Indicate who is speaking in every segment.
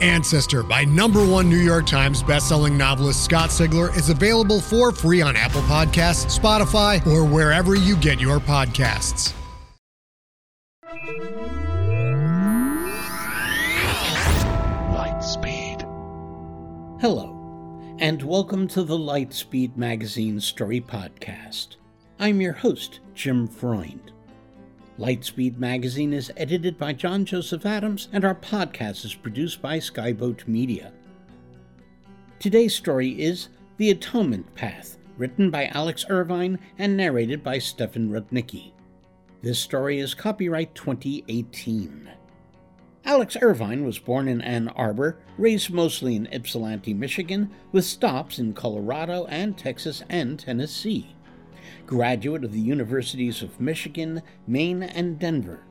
Speaker 1: Ancestor by number one New York Times bestselling novelist Scott Sigler is available for free on Apple Podcasts, Spotify, or wherever you get your podcasts.
Speaker 2: Lightspeed. Hello, and welcome to the Lightspeed Magazine Story Podcast. I'm your host, Jim Freund. Lightspeed Magazine is edited by John Joseph Adams, and our podcast is produced by Skyboat Media. Today's story is The Atonement Path, written by Alex Irvine and narrated by Stefan Rudnicki. This story is copyright 2018. Alex Irvine was born in Ann Arbor, raised mostly in Ypsilanti, Michigan, with stops in Colorado and Texas and Tennessee. Graduate of the Universities of Michigan, Maine, and Denver.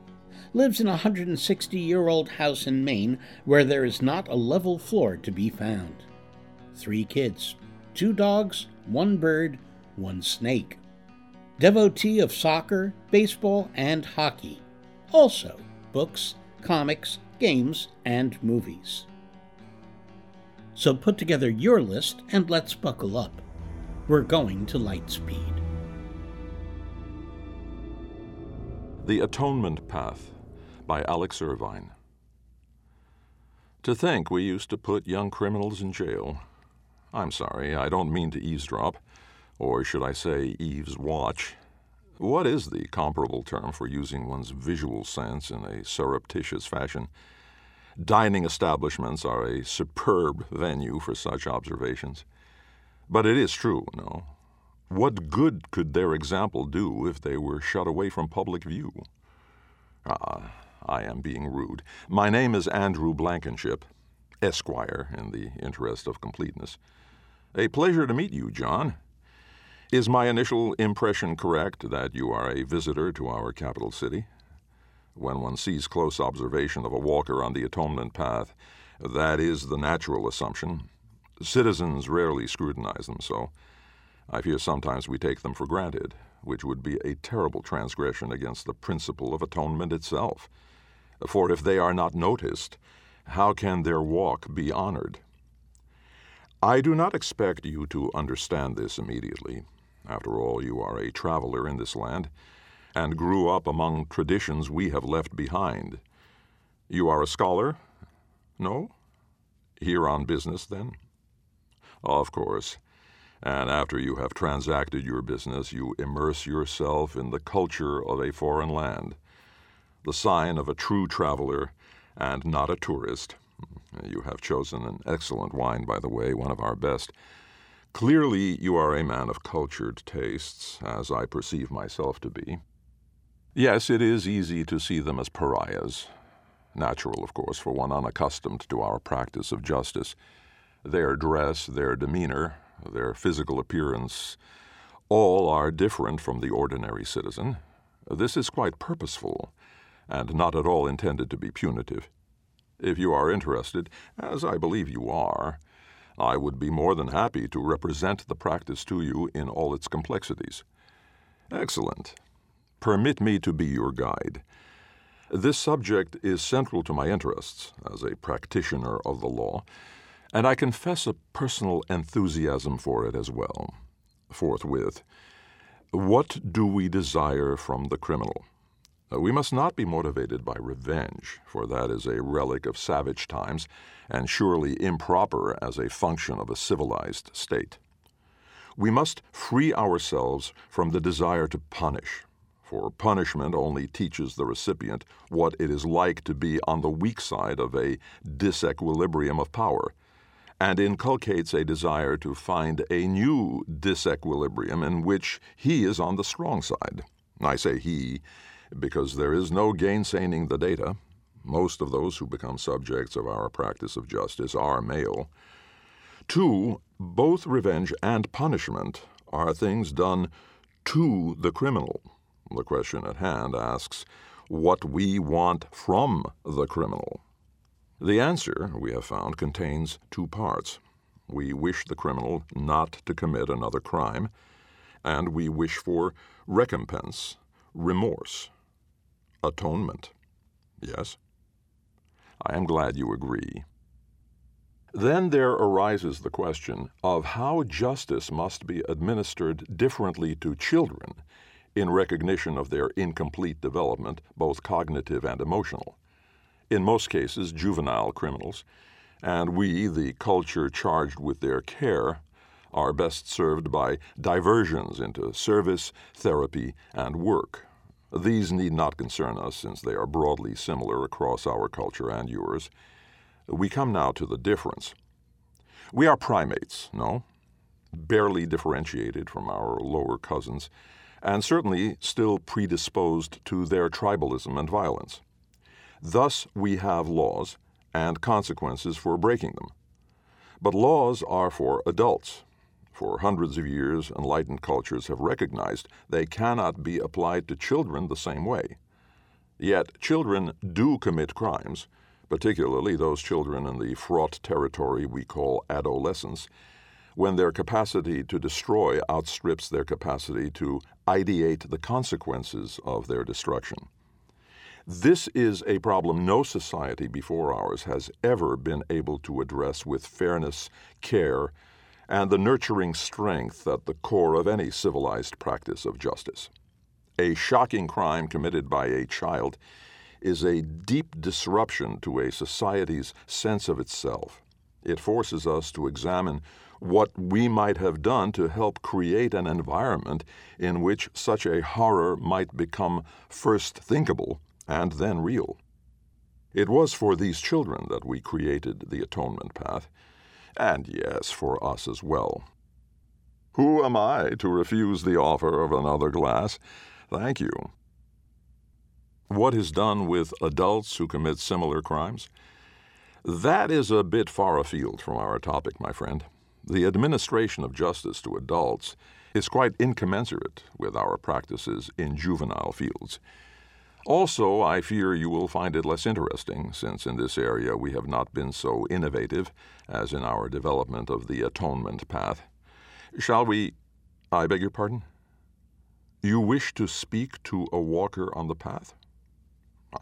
Speaker 2: Lives in a 160 year old house in Maine where there is not a level floor to be found. Three kids two dogs, one bird, one snake. Devotee of soccer, baseball, and hockey. Also, books, comics, games, and movies. So put together your list and let's buckle up. We're going to Lightspeed.
Speaker 3: The Atonement Path by Alex Irvine. To think we used to put young criminals in jail. I'm sorry, I don't mean to eavesdrop, or should I say, eaveswatch. What is the comparable term for using one's visual sense in a surreptitious fashion? Dining establishments are a superb venue for such observations. But it is true, no? What good could their example do if they were shut away from public view? Ah, I am being rude. My name is Andrew Blankenship, Esquire, in the interest of completeness. A pleasure to meet you, John. Is my initial impression correct that you are a visitor to our capital city? When one sees close observation of a walker on the atonement path, that is the natural assumption. Citizens rarely scrutinize them so. I fear sometimes we take them for granted, which would be a terrible transgression against the principle of atonement itself. For if they are not noticed, how can their walk be honored? I do not expect you to understand this immediately. After all, you are a traveler in this land, and grew up among traditions we have left behind. You are a scholar? No? Here on business, then? Of course. And after you have transacted your business, you immerse yourself in the culture of a foreign land. The sign of a true traveler and not a tourist. You have chosen an excellent wine, by the way, one of our best. Clearly, you are a man of cultured tastes, as I perceive myself to be. Yes, it is easy to see them as pariahs. Natural, of course, for one unaccustomed to our practice of justice. Their dress, their demeanor, their physical appearance, all are different from the ordinary citizen. This is quite purposeful, and not at all intended to be punitive. If you are interested, as I believe you are, I would be more than happy to represent the practice to you in all its complexities. Excellent. permit me to be your guide. This subject is central to my interests as a practitioner of the law, and I confess a personal enthusiasm for it as well. Forthwith, what do we desire from the criminal? Uh, we must not be motivated by revenge, for that is a relic of savage times, and surely improper as a function of a civilized state. We must free ourselves from the desire to punish, for punishment only teaches the recipient what it is like to be on the weak side of a disequilibrium of power, and inculcates a desire to find a new disequilibrium in which he is on the strong side. I say he because there is no gainsaying the data. Most of those who become subjects of our practice of justice are male. Two, both revenge and punishment are things done to the criminal. The question at hand asks what we want from the criminal. The answer, we have found, contains two parts. We wish the criminal not to commit another crime, and we wish for recompense, remorse, atonement. Yes? I am glad you agree. Then there arises the question of how justice must be administered differently to children in recognition of their incomplete development, both cognitive and emotional. In most cases, juvenile criminals, and we, the culture charged with their care, are best served by diversions into service, therapy, and work. These need not concern us since they are broadly similar across our culture and yours. We come now to the difference. We are primates, no? Barely differentiated from our lower cousins and certainly still predisposed to their tribalism and violence. Thus, we have laws and consequences for breaking them. But laws are for adults. For hundreds of years, enlightened cultures have recognized they cannot be applied to children the same way. Yet, children do commit crimes, particularly those children in the fraught territory we call adolescence, when their capacity to destroy outstrips their capacity to ideate the consequences of their destruction. This is a problem no society before ours has ever been able to address with fairness, care, and the nurturing strength at the core of any civilized practice of justice. A shocking crime committed by a child is a deep disruption to a society's sense of itself. It forces us to examine what we might have done to help create an environment in which such a horror might become first thinkable and then real. It was for these children that we created the atonement path, and yes, for us as well. Who am I to refuse the offer of another glass? Thank you. What is done with adults who commit similar crimes? That is a bit far afield from our topic, my friend. The administration of justice to adults is quite incommensurate with our practices in juvenile fields. Also, I fear you will find it less interesting, since in this area we have not been so innovative as in our development of the atonement path. Shall we? I beg your pardon? You wish to speak to a walker on the path?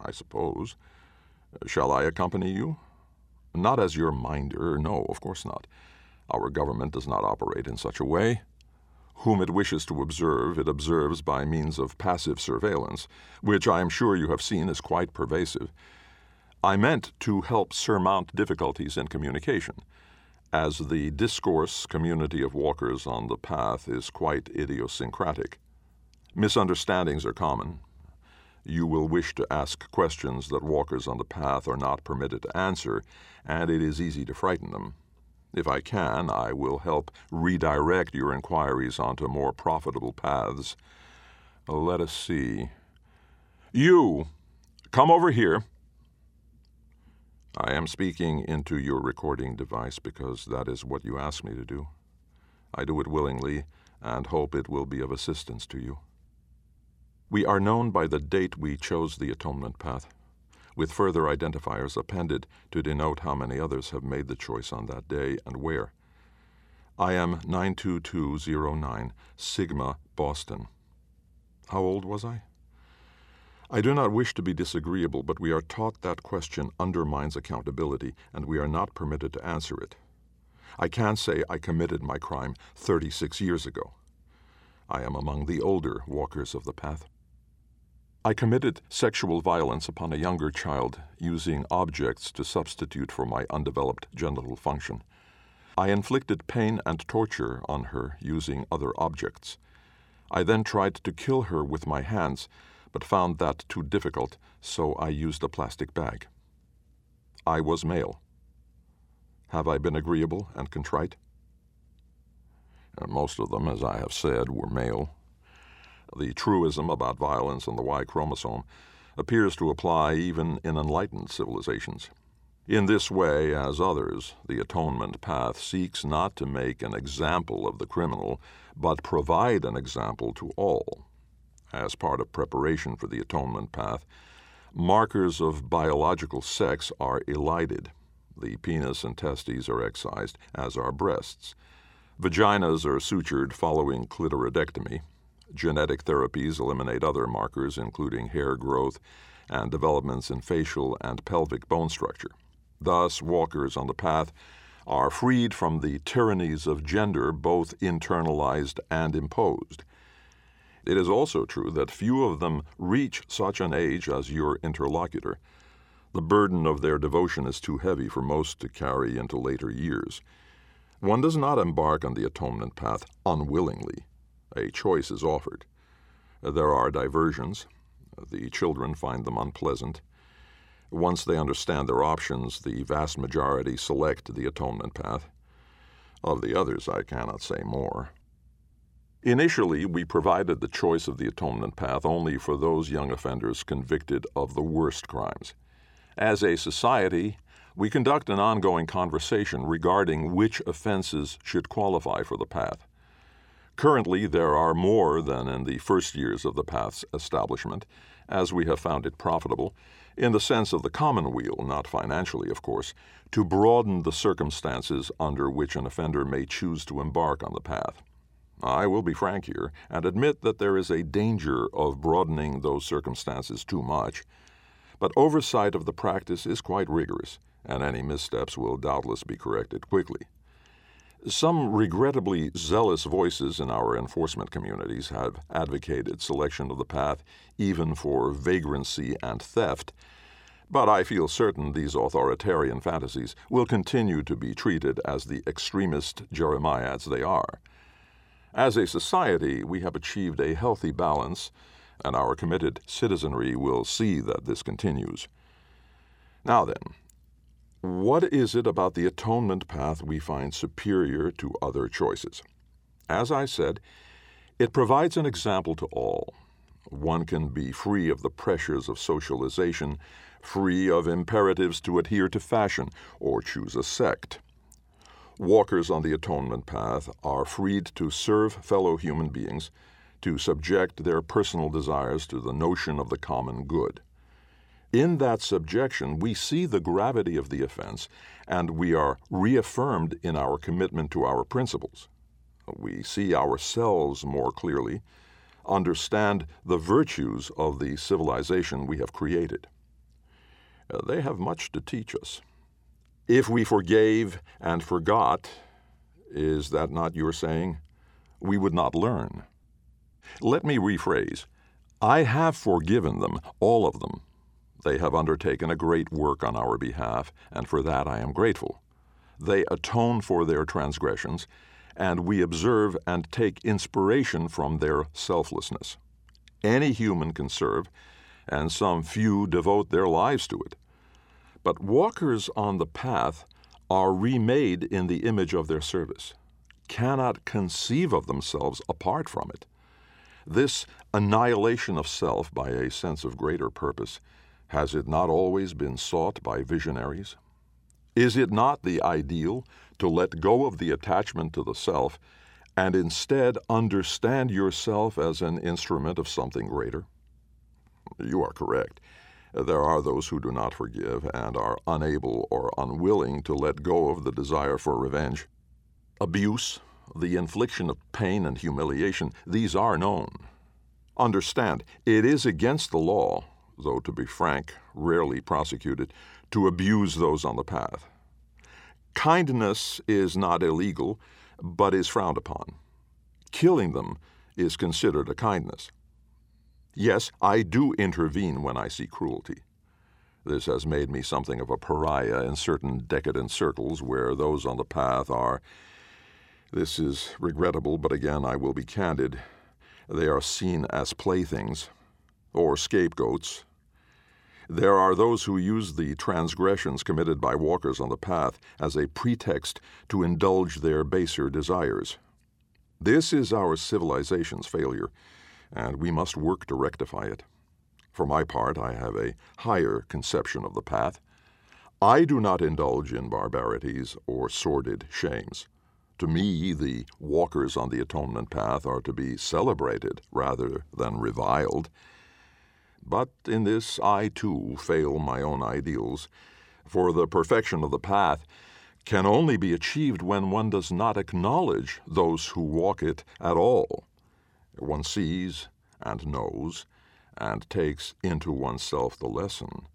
Speaker 3: I suppose. Shall I accompany you? Not as your minder, no, of course not. Our government does not operate in such a way. Whom it wishes to observe, it observes by means of passive surveillance, which I am sure you have seen is quite pervasive. I meant to help surmount difficulties in communication, as the discourse community of walkers on the path is quite idiosyncratic. Misunderstandings are common. You will wish to ask questions that walkers on the path are not permitted to answer, and it is easy to frighten them. If I can, I will help redirect your inquiries onto more profitable paths. Let us see. You, come over here. I am speaking into your recording device because that is what you asked me to do. I do it willingly and hope it will be of assistance to you. We are known by the date we chose the atonement path with further identifiers appended to denote how many others have made the choice on that day and where. I am 92209, Sigma, Boston. How old was I? I do not wish to be disagreeable, but we are taught that question undermines accountability, and we are not permitted to answer it. I can say I committed my crime 36 years ago. I am among the older walkers of the path. I committed sexual violence upon a younger child using objects to substitute for my undeveloped genital function. I inflicted pain and torture on her using other objects. I then tried to kill her with my hands, but found that too difficult, so I used a plastic bag. I was male. Have I been agreeable and contrite? And most of them, as I have said, were male. The truism about violence and the Y chromosome appears to apply even in enlightened civilizations. In this way, as others, the atonement path seeks not to make an example of the criminal, but provide an example to all. As part of preparation for the atonement path, markers of biological sex are elided. The penis and testes are excised, as are breasts. Vaginas are sutured following clitoridectomy, Genetic therapies eliminate other markers, including hair growth and developments in facial and pelvic bone structure. Thus, walkers on the path are freed from the tyrannies of gender, both internalized and imposed. It is also true that few of them reach such an age as your interlocutor. The burden of their devotion is too heavy for most to carry into later years. One does not embark on the atonement path unwillingly a choice is offered. There are diversions. The children find them unpleasant. Once they understand their options, the vast majority select the atonement path. Of the others, I cannot say more. Initially, we provided the choice of the atonement path only for those young offenders convicted of the worst crimes. As a society, we conduct an ongoing conversation regarding which offenses should qualify for the path. Currently, there are more than in the first years of the path's establishment, as we have found it profitable, in the sense of the commonweal, not financially, of course, to broaden the circumstances under which an offender may choose to embark on the path. I will be frank here and admit that there is a danger of broadening those circumstances too much, but oversight of the practice is quite rigorous, and any missteps will doubtless be corrected quickly. Some regrettably zealous voices in our enforcement communities have advocated selection of the path even for vagrancy and theft, but I feel certain these authoritarian fantasies will continue to be treated as the extremist jeremiads they are. As a society, we have achieved a healthy balance, and our committed citizenry will see that this continues. Now then, what is it about the atonement path we find superior to other choices? As I said, it provides an example to all. One can be free of the pressures of socialization, free of imperatives to adhere to fashion or choose a sect. Walkers on the atonement path are freed to serve fellow human beings, to subject their personal desires to the notion of the common good. In that subjection, we see the gravity of the offense and we are reaffirmed in our commitment to our principles. We see ourselves more clearly, understand the virtues of the civilization we have created. Uh, they have much to teach us. If we forgave and forgot, is that not your saying? We would not learn. Let me rephrase I have forgiven them, all of them, they have undertaken a great work on our behalf, and for that I am grateful. They atone for their transgressions, and we observe and take inspiration from their selflessness. Any human can serve, and some few devote their lives to it. But walkers on the path are remade in the image of their service, cannot conceive of themselves apart from it. This annihilation of self by a sense of greater purpose has it not always been sought by visionaries? Is it not the ideal to let go of the attachment to the self and instead understand yourself as an instrument of something greater? You are correct. There are those who do not forgive and are unable or unwilling to let go of the desire for revenge. Abuse, the infliction of pain and humiliation, these are known. Understand, it is against the law though to be frank, rarely prosecuted, to abuse those on the path. Kindness is not illegal, but is frowned upon. Killing them is considered a kindness. Yes, I do intervene when I see cruelty. This has made me something of a pariah in certain decadent circles where those on the path are. This is regrettable, but again I will be candid. They are seen as playthings, or scapegoats. There are those who use the transgressions committed by walkers on the path as a pretext to indulge their baser desires. This is our civilization's failure, and we must work to rectify it. For my part, I have a higher conception of the path. I do not indulge in barbarities or sordid shames. To me, the walkers on the atonement path are to be celebrated rather than reviled. But in this I too fail my own ideals, for the perfection of the path can only be achieved when one does not acknowledge those who walk it at all. One sees and knows and takes into oneself the lesson,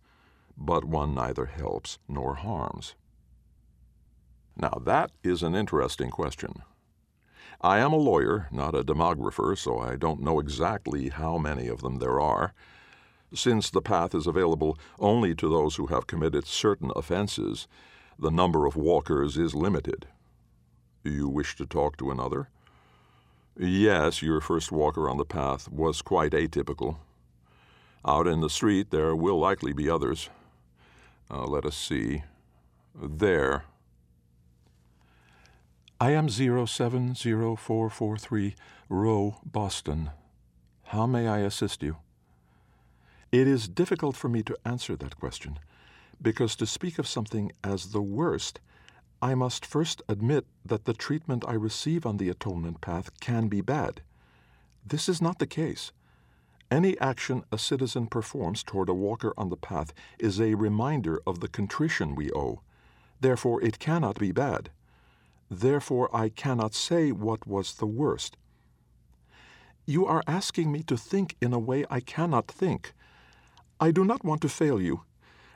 Speaker 3: but one neither helps nor harms. Now, that is an interesting question. I am a lawyer, not a demographer, so I don't know exactly how many of them there are. Since the path is available only to those who have committed certain offenses, the number of walkers is limited. You wish to talk to another? Yes, your first walker on the path was quite atypical. Out in the street, there will likely be others. Uh, let us see. There. I am 070443, Rho, Boston. How may I assist you? It is difficult for me to answer that question, because to speak of something as the worst, I must first admit that the treatment I receive on the atonement path can be bad. This is not the case. Any action a citizen performs toward a walker on the path is a reminder of the contrition we owe. Therefore, it cannot be bad. Therefore, I cannot say what was the worst. You are asking me to think in a way I cannot think. I do not want to fail you,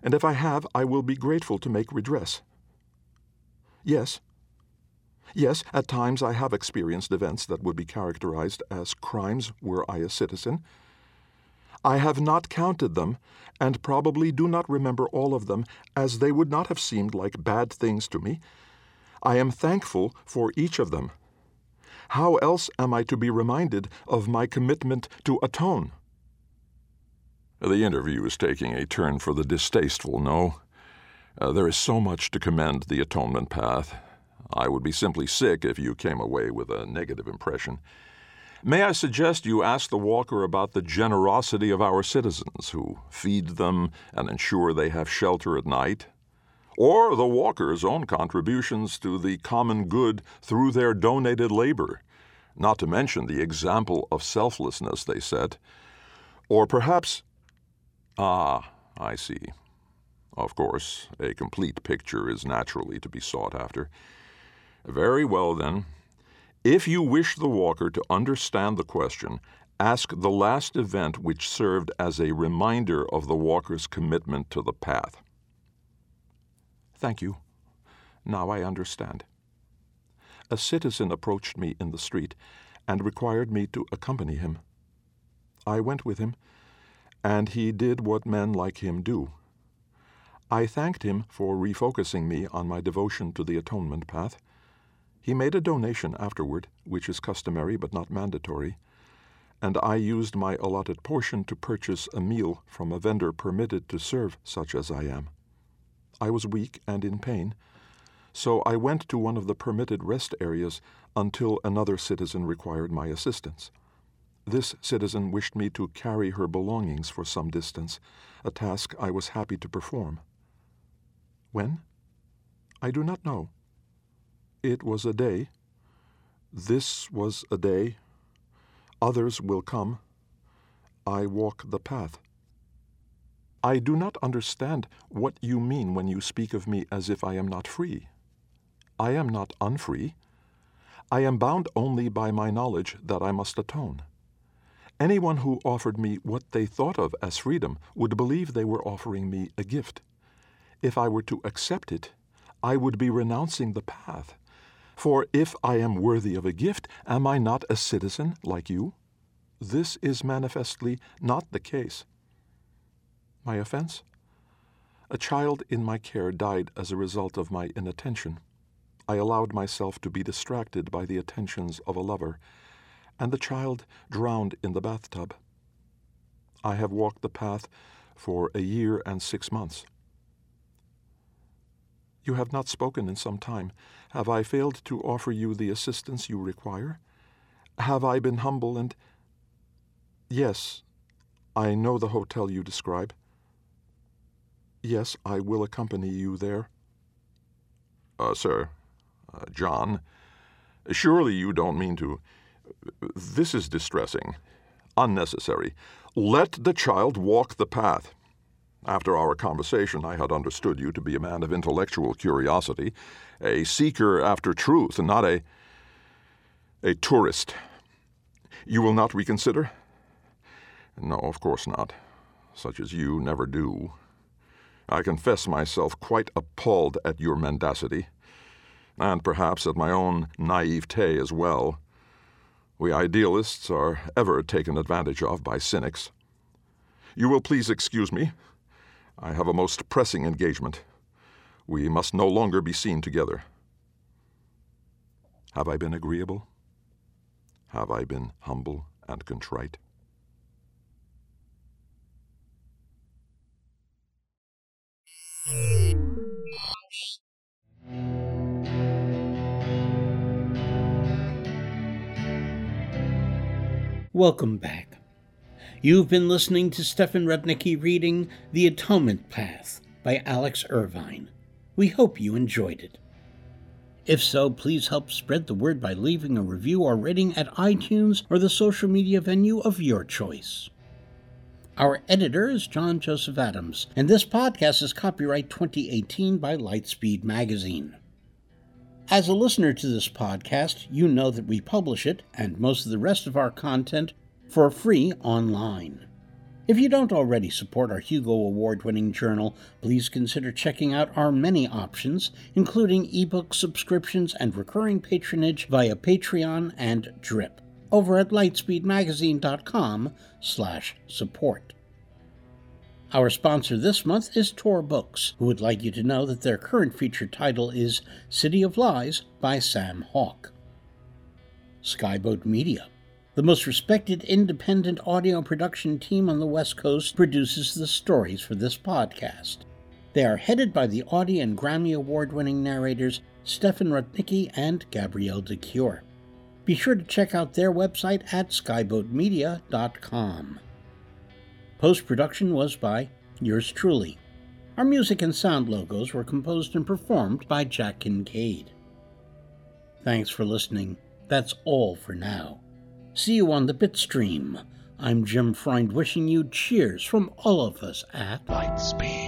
Speaker 3: and if I have, I will be grateful to make redress. Yes. Yes, at times I have experienced events that would be characterized as crimes were I a citizen. I have not counted them, and probably do not remember all of them, as they would not have seemed like bad things to me. I am thankful for each of them. How else am I to be reminded of my commitment to atone? The interview is taking a turn for the distasteful, no? Uh, there is so much to commend the atonement path. I would be simply sick if you came away with a negative impression. May I suggest you ask the walker about the generosity of our citizens who feed them and ensure they have shelter at night or the walkers' own contributions to the common good through their donated labor, not to mention the example of selflessness they set. Or perhaps. Ah, I see. Of course, a complete picture is naturally to be sought after. Very well, then. If you wish the walker to understand the question, ask the last event which served as a reminder of the walker's commitment to the path. Thank you. Now I understand. A citizen approached me in the street and required me to accompany him. I went with him, and he did what men like him do. I thanked him for refocusing me on my devotion to the atonement path. He made a donation afterward, which is customary but not mandatory, and I used my allotted portion to purchase a meal from a vendor permitted to serve such as I am. I was weak and in pain, so I went to one of the permitted rest areas until another citizen required my assistance. This citizen wished me to carry her belongings for some distance, a task I was happy to perform. When? I do not know. It was a day. This was a day. Others will come. I walk the path. I do not understand what you mean when you speak of me as if I am not free. I am not unfree. I am bound only by my knowledge that I must atone. Anyone who offered me what they thought of as freedom would believe they were offering me a gift. If I were to accept it, I would be renouncing the path. For if I am worthy of a gift, am I not a citizen like you? This is manifestly not the case. My offense? A child in my care died as a result of my inattention. I allowed myself to be distracted by the attentions of a lover, and the child drowned in the bathtub. I have walked the path for a year and six months. You have not spoken in some time. Have I failed to offer you the assistance you require? Have I been humble and. Yes, I know the hotel you describe. Yes, I will accompany you there.
Speaker 4: Uh, sir, uh, John, surely you don't mean to. This is distressing, unnecessary. Let the child walk the path. After our conversation, I had understood you to be a man of intellectual curiosity, a seeker after truth, and not a. a tourist. You will not reconsider? No, of course not. Such as you never do. I confess myself quite appalled at your mendacity, and perhaps at my own naivete as well. We idealists are ever taken advantage of by cynics. You will please excuse me. I have a most pressing engagement. We must no longer be seen together. Have I been agreeable? Have I been humble and contrite?
Speaker 2: Welcome back. You've been listening to Stefan Rudnicki reading The Atonement Path by Alex Irvine. We hope you enjoyed it. If so, please help spread the word by leaving a review or rating at iTunes or the social media venue of your choice. Our editor is John Joseph Adams, and this podcast is copyright 2018 by Lightspeed Magazine. As a listener to this podcast, you know that we publish it and most of the rest of our content for free online. If you don't already support our Hugo Award winning journal, please consider checking out our many options, including ebook subscriptions and recurring patronage via Patreon and Drip over at lightspeedmagazine.com slash support. Our sponsor this month is Tor Books, who would like you to know that their current feature title is City of Lies by Sam Hawke. Skyboat Media. The most respected independent audio production team on the West Coast produces the stories for this podcast. They are headed by the Audie and Grammy Award winning narrators Stefan Rudnicki and Gabrielle de Cuir. Be sure to check out their website at skyboatmedia.com. Post production was by yours truly. Our music and sound logos were composed and performed by Jack Kincaid. Thanks for listening. That's all for now. See you on the Bitstream. I'm Jim Freund wishing you cheers from all of us at
Speaker 5: Lightspeed.